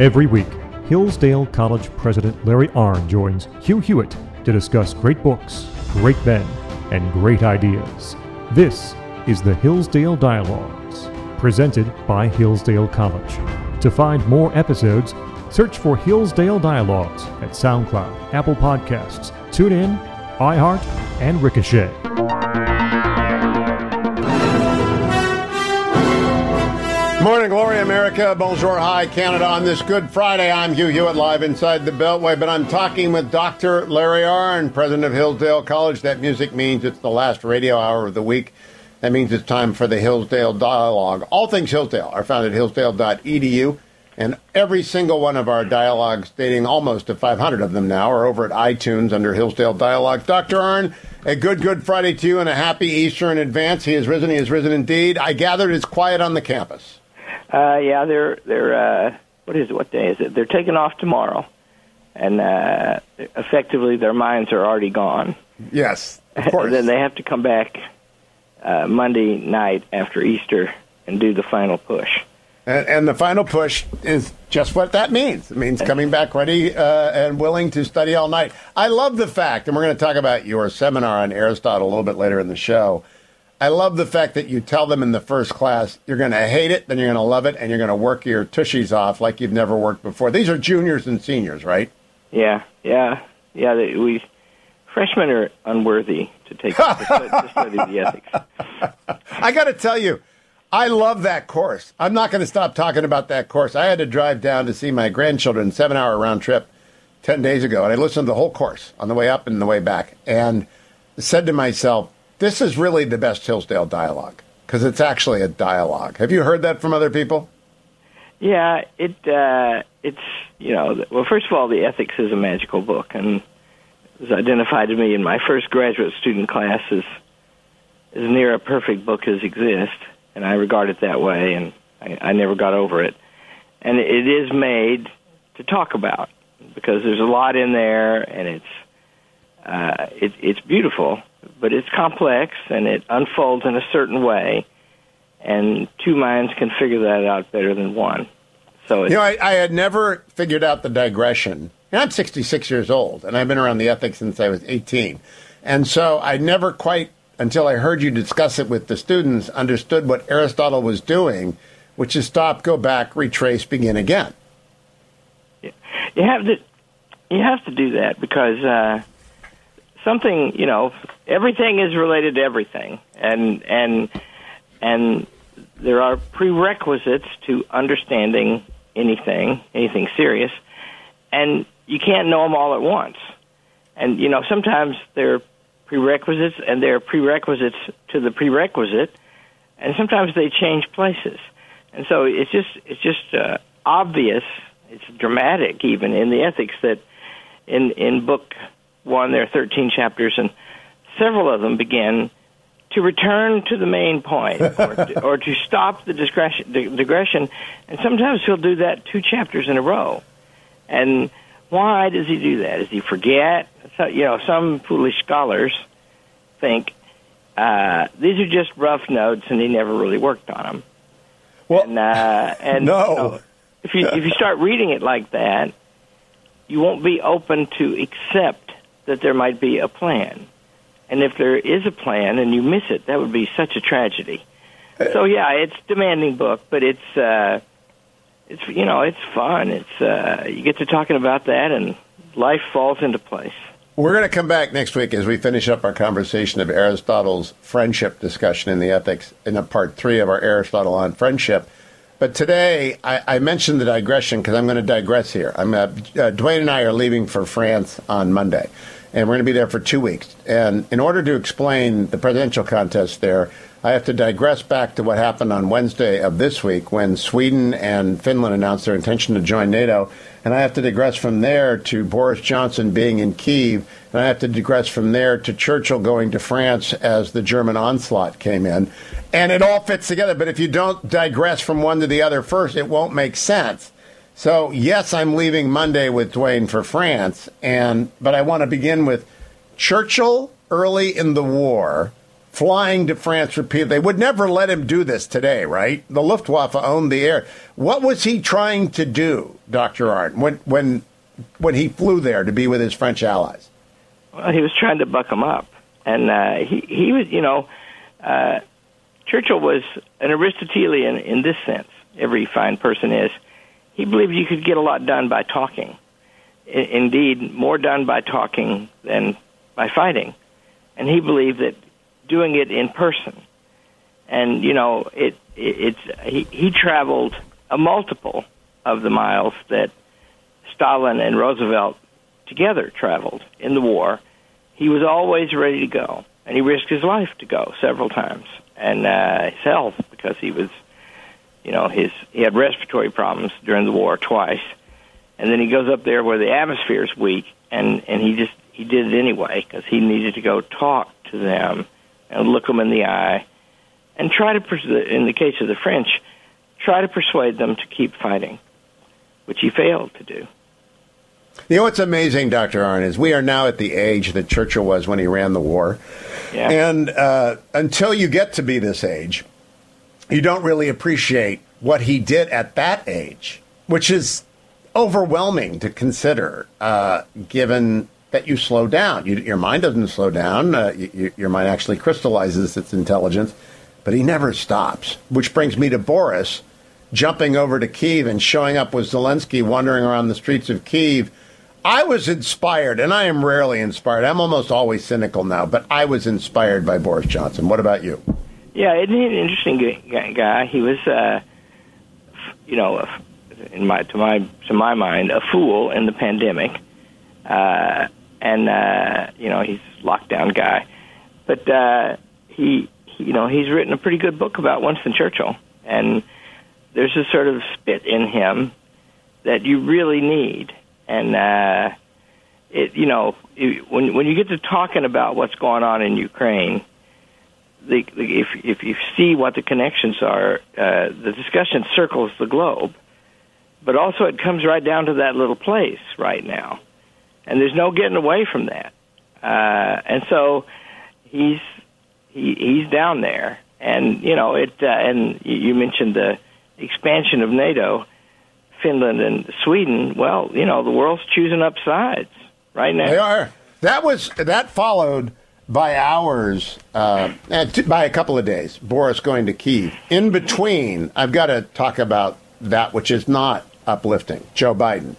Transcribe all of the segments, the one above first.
Every week, Hillsdale College President Larry Arnn joins Hugh Hewitt to discuss great books, great men, and great ideas. This is the Hillsdale Dialogues, presented by Hillsdale College. To find more episodes, search for Hillsdale Dialogues at SoundCloud, Apple Podcasts, TuneIn, iHeart, and Ricochet. America. Bonjour, hi, Canada. On this Good Friday, I'm Hugh Hewitt, live inside the Beltway, but I'm talking with Dr. Larry Arnn, president of Hillsdale College. That music means it's the last radio hour of the week. That means it's time for the Hillsdale Dialogue. All things Hillsdale are found at hillsdale.edu, and every single one of our dialogues, dating almost to 500 of them now, are over at iTunes under Hillsdale Dialogue. Dr. Arnn, a good Good Friday to you and a happy Easter in advance. He has risen, he has risen indeed. I gather it's quiet on the campus. Uh, yeah, they're they're uh, what is it? What day is it? They're taking off tomorrow, and uh, effectively their minds are already gone. Yes, of course. and then they have to come back uh, Monday night after Easter and do the final push. And, and the final push is just what that means. It means coming back ready uh, and willing to study all night. I love the fact, and we're going to talk about your seminar on Aristotle a little bit later in the show. I love the fact that you tell them in the first class you're going to hate it, then you're going to love it, and you're going to work your tushies off like you've never worked before. These are juniors and seniors, right? Yeah, yeah, yeah. They, we freshmen are unworthy to take to, study, the ethics. I got to tell you, I love that course. I'm not going to stop talking about that course. I had to drive down to see my grandchildren, seven hour round trip, ten days ago, and I listened to the whole course on the way up and the way back, and said to myself this is really the best Hillsdale dialogue because it's actually a dialogue. Have you heard that from other people? Yeah, it uh, it's you know well first of all the ethics is a magical book and it was identified to me in my first graduate student class as as near a perfect book as exists and I regard it that way and I, I never got over it and it is made to talk about because there's a lot in there and it's uh, it, it's beautiful but it's complex and it unfolds in a certain way, and two minds can figure that out better than one. So you know, I, I had never figured out the digression. And I'm 66 years old, and I've been around the ethics since I was 18, and so I never quite, until I heard you discuss it with the students, understood what Aristotle was doing, which is stop, go back, retrace, begin again. You have to, you have to do that because. Uh, something you know everything is related to everything. And and and there are prerequisites to understanding anything anything serious. And you can't know them all at once. And you know sometimes there are prerequisites and there are prerequisites to the prerequisite. And sometimes they change places. And so it's just it's just uh, obvious it's dramatic even in the ethics that in in book one. There are 13 chapters, and several of them begin to return to the main point or, to, or to stop the digression, digression. And sometimes he'll do that two chapters in a row. And why does he do that? Does he forget? So, you know, some foolish scholars think uh, these are just rough notes, and he never really worked on them. Well, and, uh, and no. Know, if you if you start reading it like that, you won't be open to accept that there might be a plan. And if there is a plan and you miss it, that would be such a tragedy. So yeah, it's a demanding book, but it's uh it's you know, it's fun. It's uh you get to talking about that and life falls into place. We're going to come back next week as we finish up our conversation of Aristotle's friendship discussion in the ethics in a part three of our Aristotle on friendship. But today, I, I mentioned the digression because I'm going to digress here. I'm uh, Duane and I are leaving for France on Monday, and we're going to be there for two weeks. And in order to explain the presidential contest there, I have to digress back to what happened on Wednesday of this week when Sweden and Finland announced their intention to join NATO. And I have to digress from there to Boris Johnson being in Kiev. And I have to digress from there to Churchill going to France as the German onslaught came in. And it all fits together. But if you don't digress from one to the other first, it won't make sense. So yes, I'm leaving Monday with Duane for France, and but I want to begin with Churchill early in the war flying to France repeatedly. They would never let him do this today, right? The Luftwaffe owned the air. What was he trying to do, Dr. Arnn, when, when, when he flew there to be with his French allies? Well, he was trying to buck them up. And uh, he, he was, you know, uh, Churchill was an Aristotelian in this sense. Every fine person is. He believed you could get a lot done by talking. I- indeed, more done by talking than by fighting. And he believed that doing it in person, and you know, it, it it's he, he traveled a multiple of the miles that Stalin and Roosevelt together traveled in the war. He was always ready to go, and he risked his life to go several times, and uh, his health because he was, you know, his he had respiratory problems during the war twice, and then he goes up there where the atmosphere is weak, and and he just he did it anyway because he needed to go talk to them and look them in the eye, and try to, pers- in the case of the French, try to persuade them to keep fighting, which he failed to do. You know what's amazing, Dr. Arnn, is we are now at the age that Churchill was when he ran the war. Yeah. And uh, until you get to be this age, you don't really appreciate what he did at that age, which is overwhelming to consider, uh, given that you slow down. You, your mind doesn't slow down. Uh, you, your mind actually crystallizes its intelligence, but he never stops. Which brings me to Boris jumping over to Kiev and showing up with Zelensky wandering around the streets of Kiev. I was inspired, and I am rarely inspired. I'm almost always cynical now, but I was inspired by Boris Johnson. What about you? Yeah, isn't he an interesting guy? He was, uh, you know, in my to my to my mind, a fool in the pandemic, uh, and uh, you know he's lockdown guy, but uh, he, he, you know, he's written a pretty good book about Winston Churchill, and there's a sort of spit in him that you really need, and uh, it, you know, it, when when you get to talking about what's going on in Ukraine the, if if you see what the connections are, uh, the discussion circles the globe, but also it comes right down to that little place right now, and there's no getting away from that. Uh, and so he's he, he's down there, and you know it. Uh, and you you mentioned the expansion of NATO, Finland and Sweden. Well, you know the world's choosing up sides right now. They are. That was that followed by hours, uh, by a couple of days. Boris going to Kiev. In between, I've got to talk about that which is not uplifting. Joe Biden.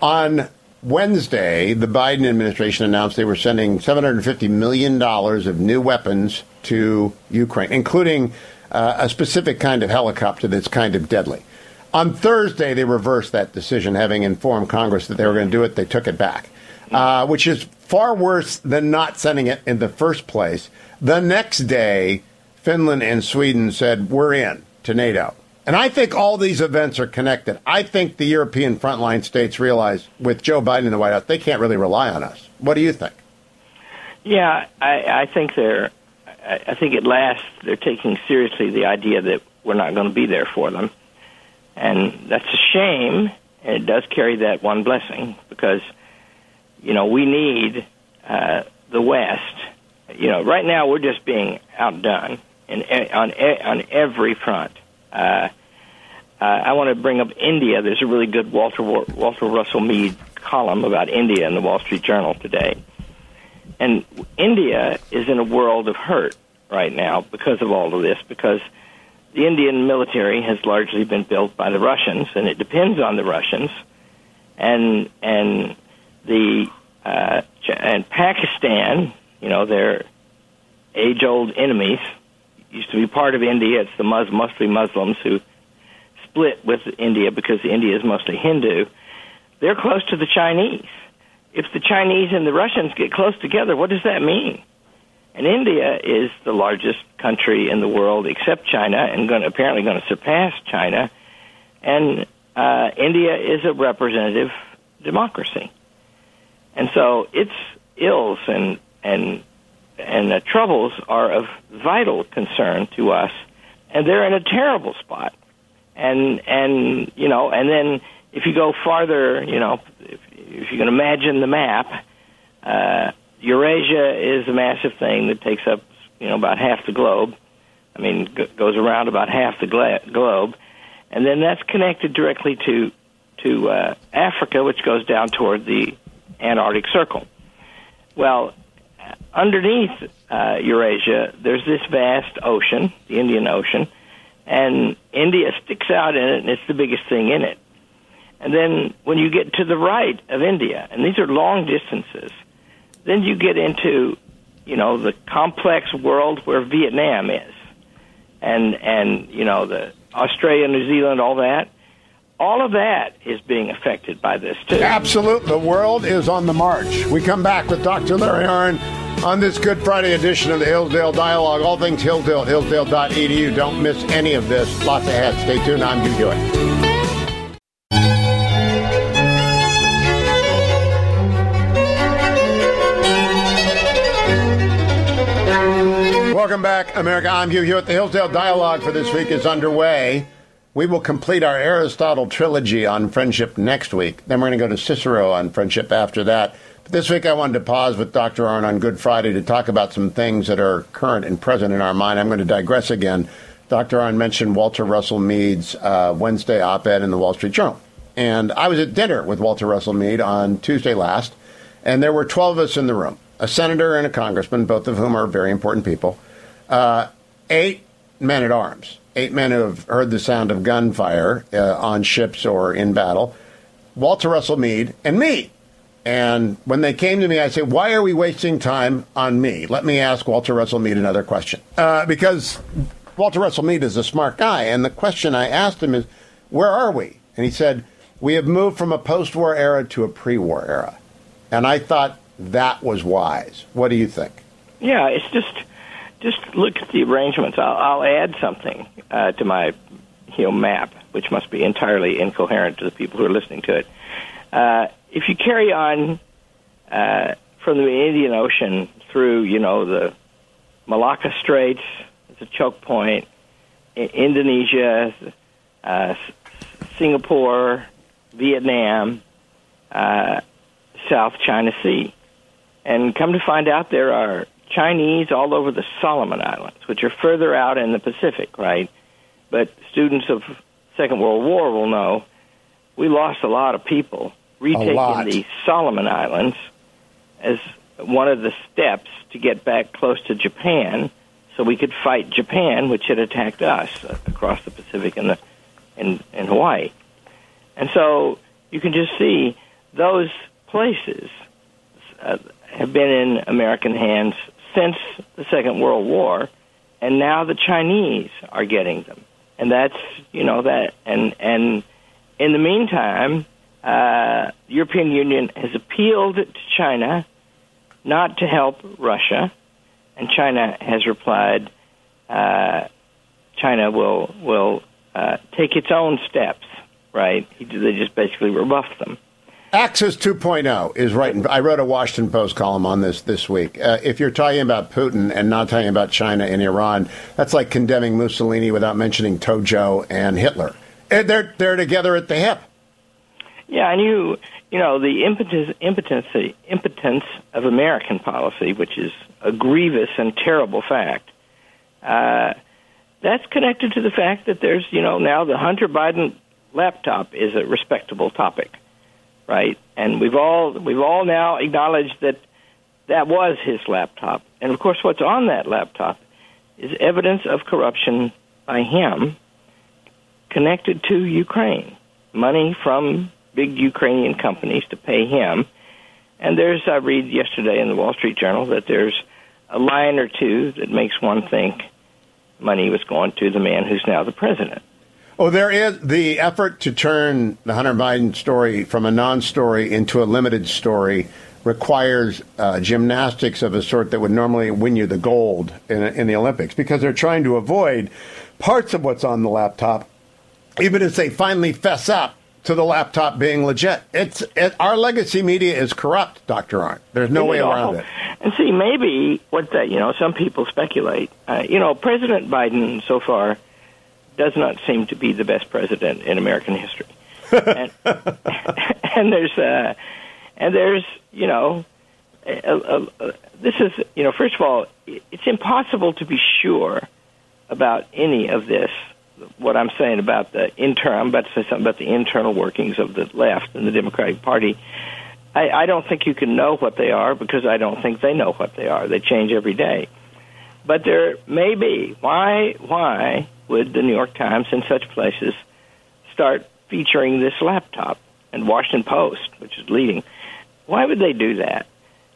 On Wednesday, the Biden administration announced they were sending $750 million of new weapons to Ukraine, including uh, a specific kind of helicopter that's kind of deadly. On Thursday, they reversed that decision, having informed Congress that they were going to do it. They took it back, uh, which is far worse than not sending it in the first place. The next day, Finland and Sweden said, We're in to NATO. And I think all these events are connected. I think the European frontline states realize with Joe Biden in the White House, they can't really rely on us. What do you think? Yeah, I, I think they're. I think at last they're taking seriously the idea that we're not going to be there for them, and that's a shame. And it does carry that one blessing because, you know, we need uh, the West. You know, right now we're just being outdone in on on every front. Uh, uh, I want to bring up India. There's a really good Walter Walter Russell Mead column about India in the Wall Street Journal today. And India is in a world of hurt right now because of all of this, because the Indian military has largely been built by the Russians, and it depends on the Russians, and and the uh, and Pakistan, you know, they're age-old enemies. Used to be part of India. It's the Mus- mostly Muslims who split with India because India is mostly Hindu. They're close to the Chinese. If the Chinese and the Russians get close together, what does that mean? And India is the largest country in the world, except China, and going apparently going to surpass China. And uh, India is a representative democracy, and so its ills and and and troubles are of vital concern to us, and they're in a terrible spot. And and you know, and then if you go farther, you know, if, if you can imagine the map, uh, Eurasia is a massive thing that takes up you know, about half the globe. I mean, g- goes around about half the gla- globe, and then that's connected directly to to uh, Africa, which goes down toward the Antarctic Circle. Well, underneath uh, Eurasia, there's this vast ocean, the Indian Ocean, and India sticks out in it, and it's the biggest thing in it. And then when you get to the right of India, and these are long distances, then you get into, you know, the complex world where Vietnam is, and and you know the Australia, New Zealand, all that. All of that is being affected by this too. Absolutely. The world is on the march. We come back with Dr. Larry Arnn on this Good Friday edition of the Hillsdale Dialogue. All things Hillsdale, hillsdale.edu. Don't miss any of this. Lots ahead. Stay tuned. I'm Hugh Hewitt. Welcome back, America. I'm Hugh Hewitt. The Hillsdale Dialogue for this week is underway. We will complete our Aristotle trilogy on friendship next week. Then we're going to go to Cicero on friendship after that. But this week I wanted to pause with Dr. Arnn on Good Friday to talk about some things that are current and present in our mind. I'm going to digress again. Dr. Arnn mentioned Walter Russell Mead's uh, Wednesday op ed in the Wall Street Journal. And I was at dinner with Walter Russell Mead on Tuesday last, and there were 12 of us in the room a senator and a congressman, both of whom are very important people, uh, eight men at arms, eight men who have heard the sound of gunfire uh, on ships or in battle, Walter Russell Mead, and me. And when they came to me, I said, Why are we wasting time on me? Let me ask Walter Russell Mead another question. Uh, because Walter Russell Mead is a smart guy. And the question I asked him is, Where are we? And he said, We have moved from a post war era to a pre war era. And I thought that was wise. What do you think? Yeah, it's just just look at the arrangements. I'll, I'll add something uh, to my you know map, which must be entirely incoherent to the people who are listening to it. Uh, if you carry on uh, from the Indian Ocean through, you know, the Malacca Straits, it's a choke point, Indonesia, uh, Singapore, Vietnam, uh, South China Sea. And come to find out, there are Chinese all over the Solomon Islands, which are further out in the Pacific, right? But students of Second World War will know we lost a lot of people retaking lot. the Solomon Islands as one of the steps to get back close to Japan, so we could fight Japan, which had attacked us across the Pacific and the in, in Hawaii. And so you can just see those places uh, have been in American hands since the Second World War, and now the Chinese are getting them, and that's you know that and and in the meantime, uh, the European Union has appealed to China not to help Russia, and China has replied, uh, China will will uh, take its own steps. Right? They just basically rebuffed them. Axis 2.0 is right. in- I wrote a Washington Post column on this this week. Uh, if you're talking about Putin and not talking about China and Iran, that's like condemning Mussolini without mentioning Tojo and Hitler. And they're they're together at the hip. Yeah, and you you know the impotence impotency impotence of American policy, which is a grievous and terrible fact. Uh, that's connected to the fact that there's you know now the Hunter Biden laptop is a respectable topic, right? And we've all we've all now acknowledged that that was his laptop, and of course, what's on that laptop is evidence of corruption by him connected to Ukraine, money from big Ukrainian companies to pay him. And there's, I read yesterday in the Wall Street Journal that there's a line or two that makes one think money was going to the man who's now the president. Oh, there is the effort to turn the Hunter Biden story from a non-story into a limited story requires uh, gymnastics of a sort that would normally win you the gold in, in the Olympics because they're trying to avoid parts of what's on the laptop, even if they finally fess up to the laptop being legit. It's it, our legacy media is corrupt, Doctor Arnn. There's no way around it. And see, maybe what that, you know, some people speculate. Uh, you know, President Biden so far does not seem to be the best president in American history. and, and there's, uh, and there's, you know, uh, uh, uh, this is, you know, first of all, it's impossible to be sure about any of this. What I'm saying about the internal, I'm about to say something about the internal workings of the left and the Democratic Party. I, I don't think you can know what they are because I don't think they know what they are. They change every day. But there may be. Why? Why would the New York Times and such places start featuring this laptop and Washington Post, which is leading? Why would they do that?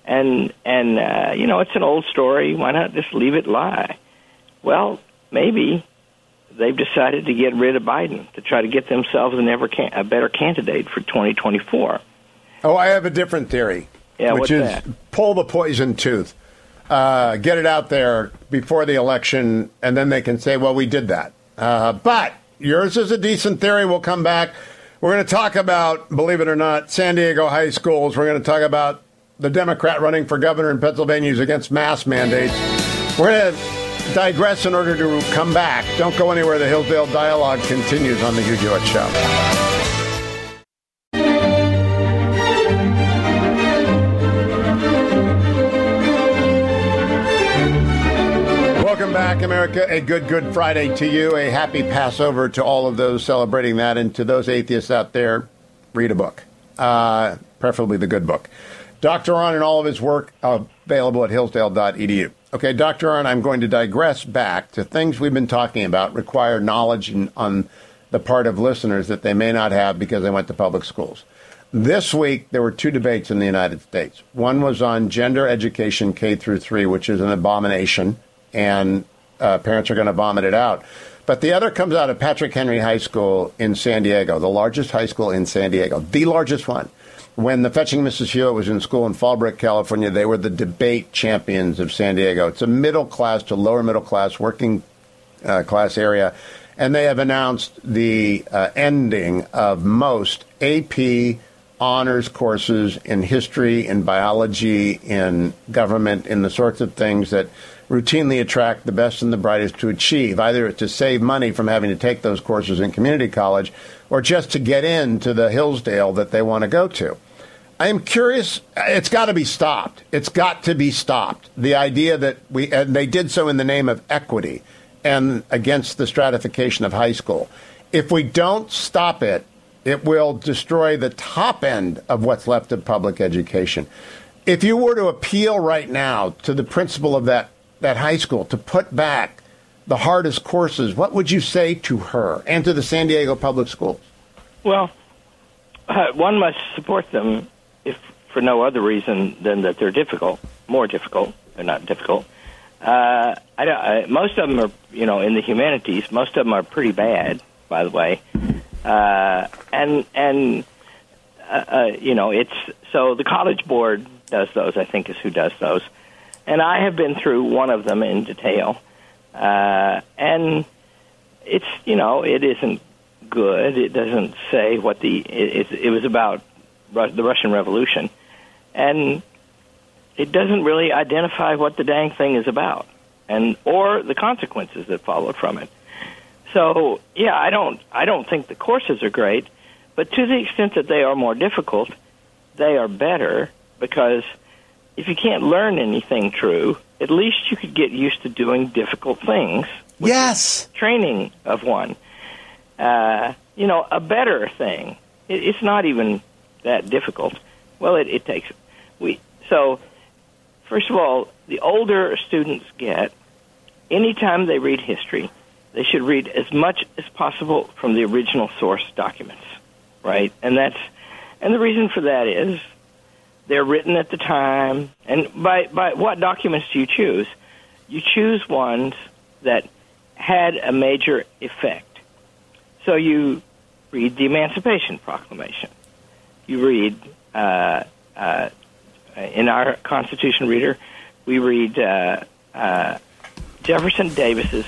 And and uh, you know, it's an old story. Why not just leave it lie? Well, maybe they've decided to get rid of Biden to try to get themselves an ever can- a better candidate for 2024. Oh, I have a different theory. Yeah, which what's is that? pull the poison tooth. Uh, get it out there before the election, and then they can say, well, we did that. Uh, but yours is a decent theory. We'll come back. We're going to talk about, believe it or not, San Diego high schools. We're going to talk about the Democrat running for governor in Pennsylvania who's against mask mandates. We're going to digress in order to come back. Don't go anywhere. The Hillsdale Dialogue continues on the Hugh Hewitt Show. Back, America. A good, good Friday to you. A happy Passover to all of those celebrating that. And to those atheists out there, read a book, uh, preferably the good book. Dr. Arnn and all of his work available at hillsdale.edu. Okay, Dr. Arnn, I'm going to digress back to things we've been talking about require knowledge in, on the part of listeners that they may not have because they went to public schools. This week, there were two debates in the United States. One was on gender education K through three, which is an abomination, and uh, parents are going to vomit it out. But the other comes out of Patrick Henry High School in San Diego, the largest high school in San Diego, the largest one. When the Fetching Mrs. Hewitt was in school in Fallbrook, California, they were the debate champions of San Diego. It's a middle class to lower middle class, working uh, class area. And they have announced the uh, ending of most AP honors courses in history, in biology, in government, in the sorts of things that routinely attract the best and the brightest to achieve, either to save money from having to take those courses in community college or just to get into the Hillsdale that they want to go to. I am curious. It's got to be stopped. It's got to be stopped. The idea that we, and they did so in the name of equity and against the stratification of high school. If we don't stop it, it will destroy the top end of what's left of public education. If you were to appeal right now to the principal of that, that high school to put back the hardest courses, what would you say to her and to the San Diego public schools? Well, uh, one must support them if for no other reason than that they're difficult, more difficult. They're not difficult. Uh, I, don't- I, most of them are, you know, in the humanities. Most of them are pretty bad, by the way. Uh, and and uh, uh, you know, it's so the college board does those. I think is who does those. And I have been through one of them in detail, uh, and it's you know it isn't good. It doesn't say what the it, it, it was about the Russian Revolution, and it doesn't really identify what the dang thing is about, and or the consequences that followed from it. So yeah, I don't I don't think the courses are great, but to the extent that they are more difficult, they are better because if you can't learn anything true, at least you could get used to doing difficult things Yes. training of one. Uh, you know, a better thing. It, it's not even that difficult. Well, it, it takes we so. First of all, the older students get, anytime they read history, they should read as much as possible from the original source documents, right? And that's and the reason for that is they're written at the time. And by by what documents do you choose? You choose ones that had a major effect. So you read the Emancipation Proclamation. You read uh, uh, in our Constitution reader, we read uh, uh, Jefferson Davis's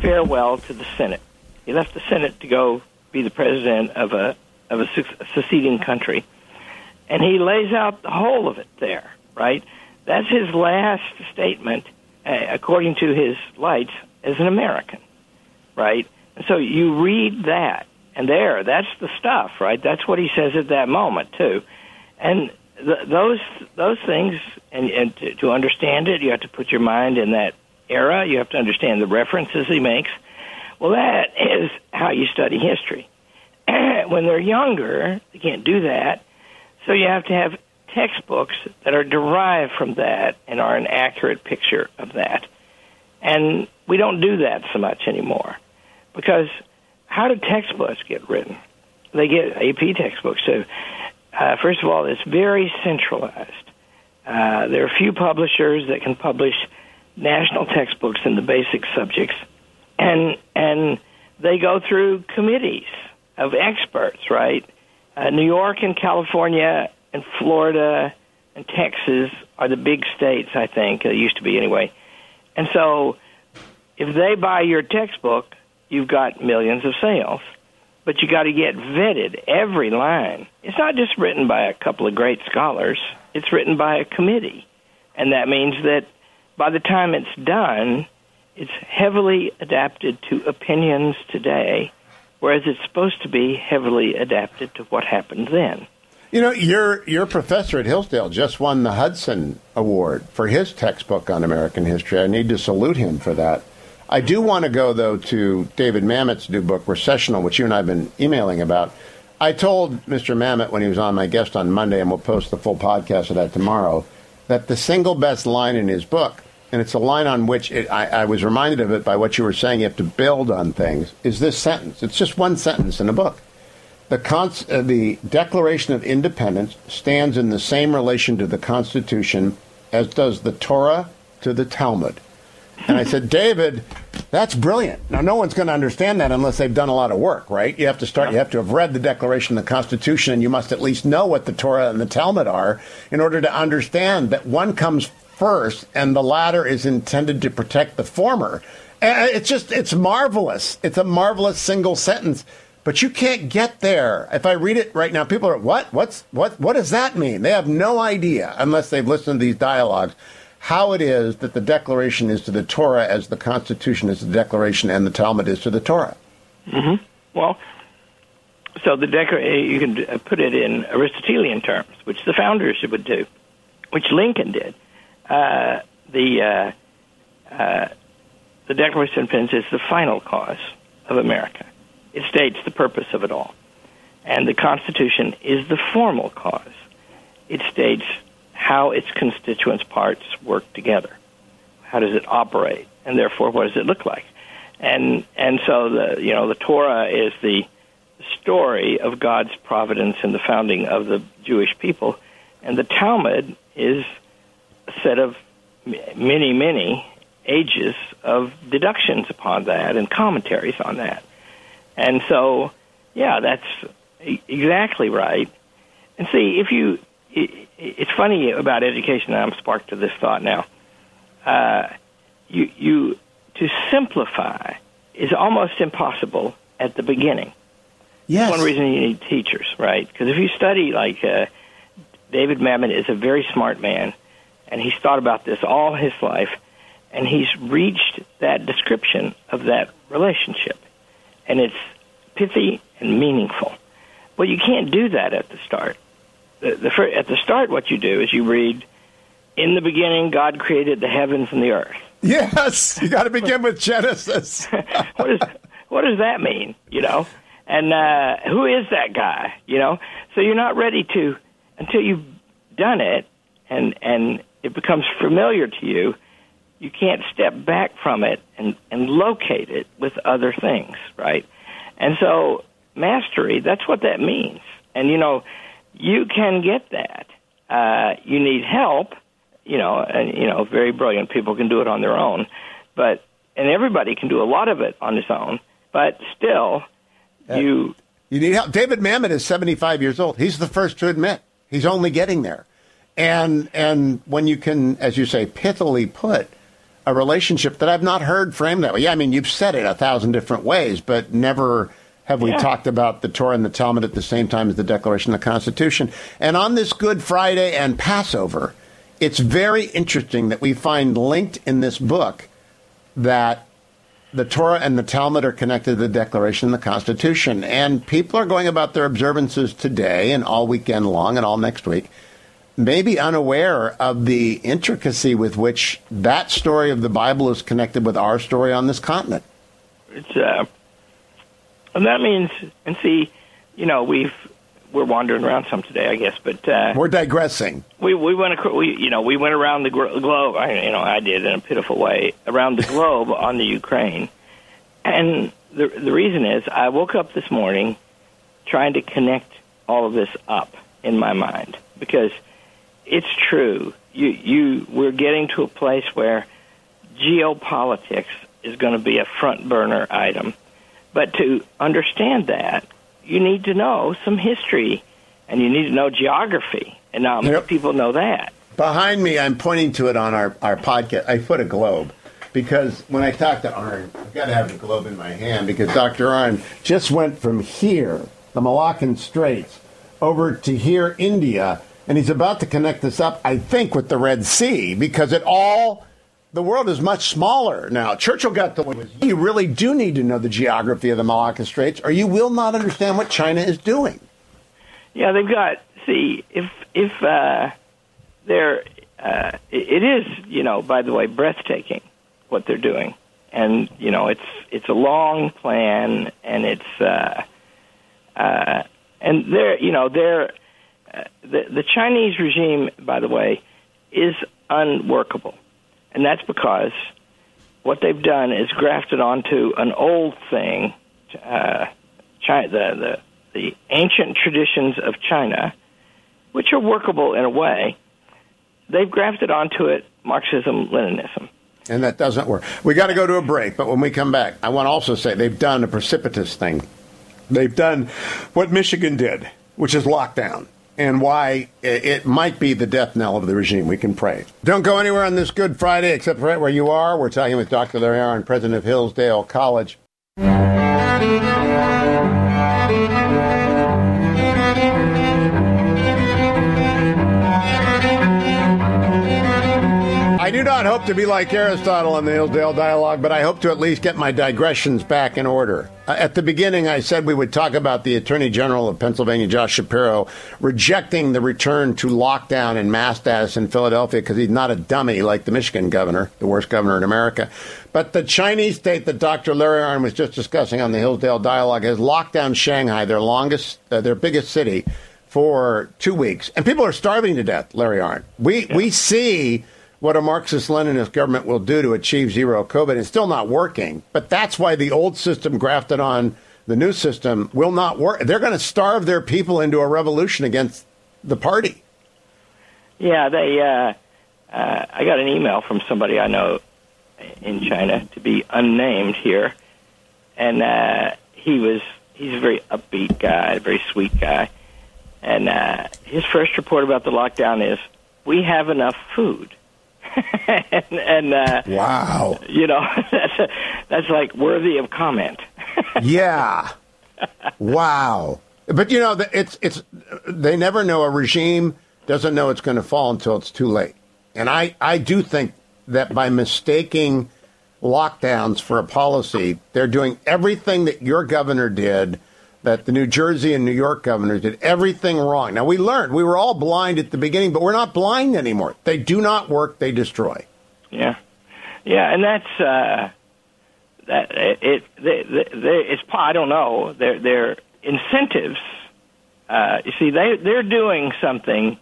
farewell to the Senate. He left the Senate to go be the president of a of a seceding country, and he lays out the whole of it there. Right, that's his last statement, uh, according to his lights, as an American. Right, and so you read that, and there, that's the stuff. Right, that's what he says at that moment too, and th- those those things, and, and to, to understand it, you have to put your mind in that era. You have to understand the references he makes. Well, that is how you study history. when they're younger, they can't do that. So you have to have textbooks that are derived from that and are an accurate picture of that. And we don't do that so much anymore. Because how do textbooks get written? They get AP textbooks. So, uh, first of all, it's very centralized. Uh, there are a few publishers that can publish national textbooks in the basic subjects, and and they go through committees of experts, right? Uh, New York and California and Florida and Texas are the big states, I think. They used to be anyway. And so if they buy your textbook, you've got millions of sales. But you got to get vetted every line. It's not just written by a couple of great scholars. It's written by a committee. And that means that by the time it's done, it's heavily adapted to opinions today, whereas it's supposed to be heavily adapted to what happened then. You know, your your professor at Hillsdale just won the Hudson Award for his textbook on American history. I need to salute him for that. I do want to go though to David Mamet's new book, Recessional, which you and I have been emailing about. I told Mr. Mamet when he was on my guest on Monday, and we'll post the full podcast of that tomorrow, that the single best line in his book, and it's a line on which it, I, I was reminded of it by what you were saying, you have to build on things, is this sentence. It's just one sentence in a book. The, cons- uh, the Declaration of Independence stands in the same relation to the Constitution as does the Torah to the Talmud. And I said, David, that's brilliant. Now, no one's going to understand that unless they've done a lot of work, right? You have to start, you have to have read the Declaration of the Constitution, and you must at least know what the Torah and the Talmud are in order to understand that one comes first and the latter is intended to protect the former. And it's just, it's marvelous. It's a marvelous single sentence. But you can't get there. If I read it right now, people are, what? What's, what, what does that mean? They have no idea unless they've listened to these dialogues how it is that the Declaration is to the Torah as the Constitution is to the Declaration and the Talmud is to the Torah. Mm-hmm. Well, so the Declaration, you can put it in Aristotelian terms, which the founders would do, which Lincoln did. Uh, the uh, uh, the Declaration of Independence is the final cause of America. It states the purpose of it all. And the Constitution is the formal cause. It states how its constituent parts work together. How does it operate? And therefore, what does it look like? And, and so the, you know, the Torah is the story of God's providence in the founding of the Jewish people. And the Talmud is set of many, many ages of deductions upon that and commentaries on that. And so, yeah, that's exactly right. And see, if you, it, it's funny about education, and I'm sparked to this thought now. Uh, you, you, to simplify is almost impossible at the beginning. Yes. One reason you need teachers, right? Because if you study, like, uh, David Mamet is a very smart man, and he's thought about this all his life, and he's reached that description of that relationship and it's pithy and meaningful. Well, you can't do that at the start. The, the, at the start, what you do is you read, "In the beginning, God created the heavens and the earth." Yes, you got to begin with Genesis. what does what does that mean? You know, and uh, who is that guy? You know, so you're not ready to until you've done it and and it becomes familiar to you you can't step back from it and, and locate it with other things, right? And so mastery, that's what that means. And you know, you can get that. Uh, you need help, you know, and you know, very brilliant people can do it on their own, but and everybody can do a lot of it on his own, but still, uh, you you need help. David Mamet is seventy five years old. He's the first to admit he's only getting there, and and when you can, as you say, pithily put a relationship that I've not heard framed that way. Yeah, I mean, you've said it a thousand different ways, but never have we yeah. talked about the Torah and the Talmud at the same time as the Declaration of the Constitution. And on this Good Friday and Passover, it's very interesting that we find linked in this book that the Torah and the Talmud are connected to the Declaration and the Constitution. And people are going about their observances today and all weekend long and all next week maybe unaware of the intricacy with which that story of the Bible is connected with our story on this continent. It's uh, and that means, and see, you know, we've we're wandering around some today, I guess, but uh, we're digressing. We we went across, we you know we went around the globe. I, you know, I did in a pitiful way around the globe on the Ukraine, and the the reason is I woke up this morning trying to connect all of this up in my mind because it's true. You you we're getting to a place where geopolitics is going to be a front burner item. But to understand that, you need to know some history and you need to know geography. And not yep. people know that. Behind me, I'm pointing to it on our, our podcast. I put a globe because when I talk to Arnn, I've got to have the globe in my hand because Dr. Arnn just went from here, the Malaccan Straits, over to here, India, and he's about to connect this up, I think, with the Red Sea because it all the world is much smaller now. Churchill got the you really do need to know the geography of the Malacca Straits, or you will not understand what China is doing. Yeah, they've got. See, if if uh, they're, uh, it is you know, by the way, breathtaking what they're doing, and you know, it's it's a long plan, and it's uh, uh, and they're you know they're the the Chinese regime, by the way, is unworkable and that's because what they've done is grafted onto an old thing, uh, China, the, the the ancient traditions of China, which are workable in a way. They've grafted onto it Marxism, Leninism. And that doesn't work. We got to go to a break, but when we come back, I want to also say they've done a precipitous thing. They've done what Michigan did, which is lockdown and why it might be the death knell of the regime. We can pray. Don't go anywhere on this Good Friday except right where you are. We're talking with Dr. Larry Arnn, president of Hillsdale College. Not hope to be like Aristotle in the Hillsdale Dialogue, but I hope to at least get my digressions back in order. Uh, at the beginning, I said we would talk about the Attorney General of Pennsylvania, Josh Shapiro, rejecting the return to lockdown and mass status in Philadelphia because he's not a dummy like the Michigan governor, the worst governor in America. But the Chinese state that Dr. Larry Arnn was just discussing on the Hillsdale Dialogue has locked down Shanghai, their longest, uh, their biggest city, for two weeks, and people are starving to death. Larry Arnn, we yeah. we see what a Marxist Leninist government will do to achieve zero COVID. It's still not working, but that's why the old system grafted on the new system will not work. They're going to starve their people into a revolution against the party. Yeah, they. Uh, uh, I got an email from somebody I know in China to be unnamed here, and uh, he was he's a very upbeat guy, a very sweet guy, and uh, his first report about the lockdown is we have enough food. and, and uh, wow, you know that's that's like worthy of comment. yeah, wow. But you know, it's it's they never know a regime doesn't know it's going to fall until it's too late. And I I do think that by mistaking lockdowns for a policy, they're doing everything that your governor did that the New Jersey and New York governors did everything wrong. Now, we learned we were all blind at the beginning, but we're not blind anymore. They do not work, they destroy. Yeah. Yeah, and that's. Uh, that it, they, they, they, it's I don't know their their incentives. Uh, you see, they they're doing something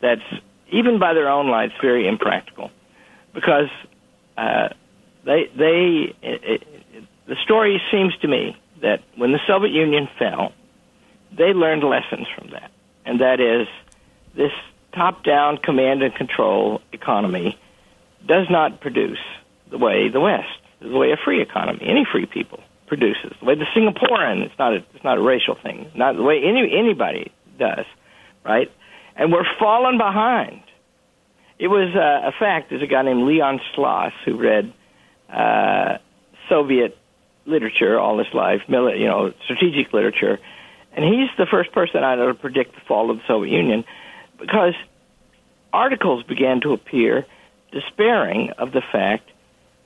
that's even by their own lights very impractical, because uh, they they it, it, the story seems to me that when the Soviet Union fell, they learned lessons from that, and that is this top-down command and control economy does not produce the way the West, the way a free economy, any free people produces, the way the Singaporean, it's not a, it's not a racial thing, not the way any anybody does, right? And we're falling behind. It was uh, a fact. There's a guy named Leon Sloss who read uh, Soviet literature all his life, you know, strategic literature, and he's the first person I know to predict the fall of the Soviet Union because articles began to appear despairing of the fact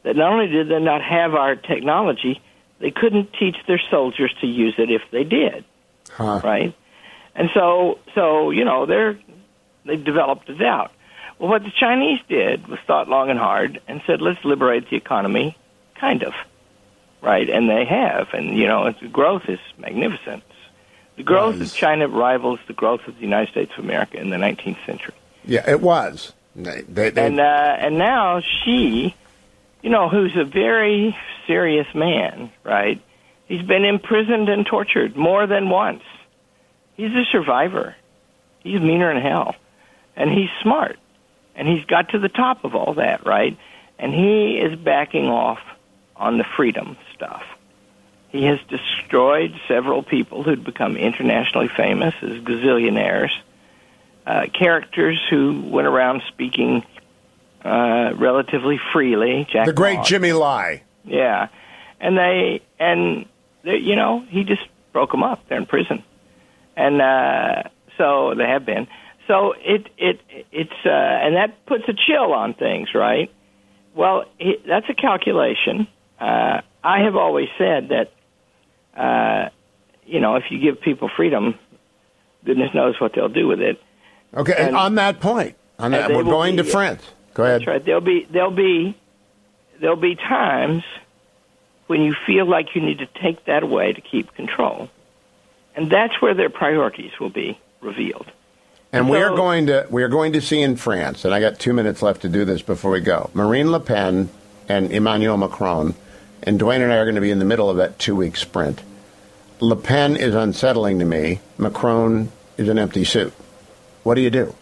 that not only did they not have our technology, they couldn't teach their soldiers to use it if they did. Huh. Right? And so, so you know, they're they've developed a doubt. Well, what the Chinese did was thought long and hard and said, let's liberate the economy, kind of, right? And they have, and you know, the growth is magnificent. The growth of China rivals the growth of the United States of America in the 19th century. Yeah, it was. They, they, they, And uh, and now Xi, you know, who's a very serious man, right? He's been imprisoned and tortured more than once. He's a survivor. He's meaner than hell, and he's smart, and he's got to the top of all that, right? And he is backing off on the freedom stuff. He has destroyed several people who'd become internationally famous as gazillionaires, uh, characters who went around speaking uh, relatively freely. Jack the great. Jimmy Lai. Yeah, and they and they, you know he just broke them up. They're in prison, and uh, so they have been. So it it it's uh, and that puts a chill on things, right? Well, it, that's a calculation. Uh, I have always said that, uh, you know, if you give people freedom, goodness knows what they'll do with it. Okay, and, And- on that point, on that, we're going to France. Go ahead. That's right. There'll be there'll be there'll be times when you feel like you need to take that away to keep control, and that's where their priorities will be revealed. And we are going to we are going to see in France, and I got two minutes left to do this before we go. Marine Le Pen and Emmanuel Macron, and Duane and I are going to be in the middle of that two week sprint. Le Pen is unsettling to me. Macron is an empty suit. What do you do?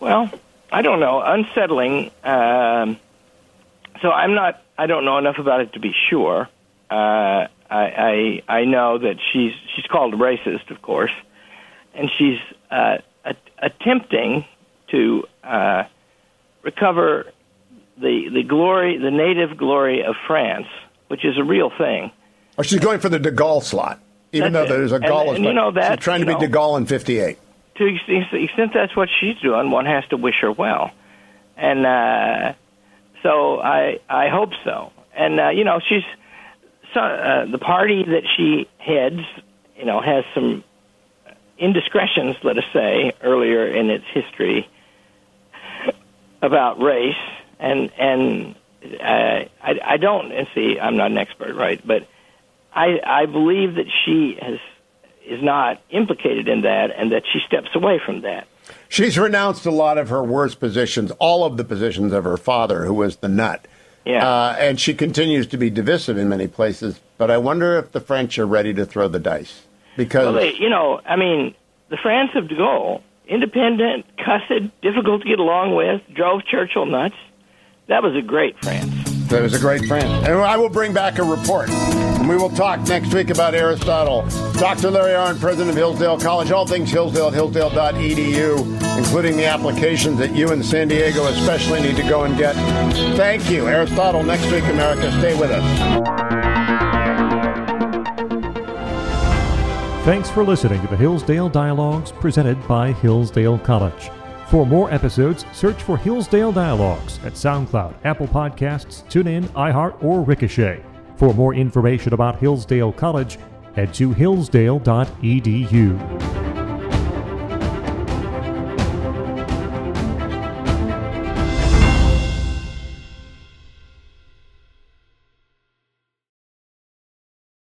Well, I don't know. Unsettling. Um, so I'm not. I don't know enough about it to be sure. Uh, I, I I know that she's she's called a racist, of course, and she's uh, a- attempting to uh, recover the the glory, the native glory of France, which is a real thing. Oh, she's going for the De Gaulle slot, even That's though it. there's a And- Gaulle. and you know that, she's trying to be know. De Gaulle in '58. to the extent that's what she's doing, one has to wish her well, and uh, so I I hope so. And uh, you know, she's so, uh, the party that she heads, you know, has some indiscretions, let us say, earlier in its history about race, and and uh, I I don't and see I'm not an expert, right, but I I believe that she has is not implicated in that, and that she steps away from that. She's renounced a lot of her worst positions, all of the positions of her father, who was the nut. Yeah. Uh, and she continues to be divisive in many places. But I wonder if the French are ready to throw the dice. Because Well, they, you know, I mean, the France of De Gaulle, independent, cussed, difficult to get along with, drove Churchill nuts. That was a great France. that was a great France. And I will bring back a report. And we will talk next week about Aristotle. Dr. Larry Arnn, president of Hillsdale College, all things Hillsdale at hillsdale.edu, including the applications that you in San Diego especially need to go and get. Thank you. Aristotle next week, America. Stay with us. Thanks for listening to the Hillsdale Dialogues presented by Hillsdale College. For more episodes, search for Hillsdale Dialogues at SoundCloud, Apple Podcasts, TuneIn, iHeart, or Ricochet. For more information about Hillsdale College, head to hillsdale.edu.